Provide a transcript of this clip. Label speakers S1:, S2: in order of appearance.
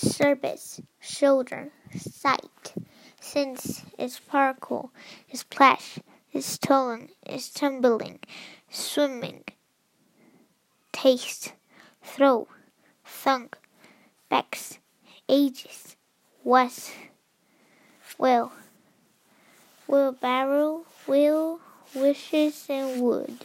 S1: Service, shoulder, sight, sense, is sparkle, is splash, is stolen, is tumbling, swimming, taste, throw, thunk, backs, ages, was, will, will wheelbarrow, will, wishes, and wood.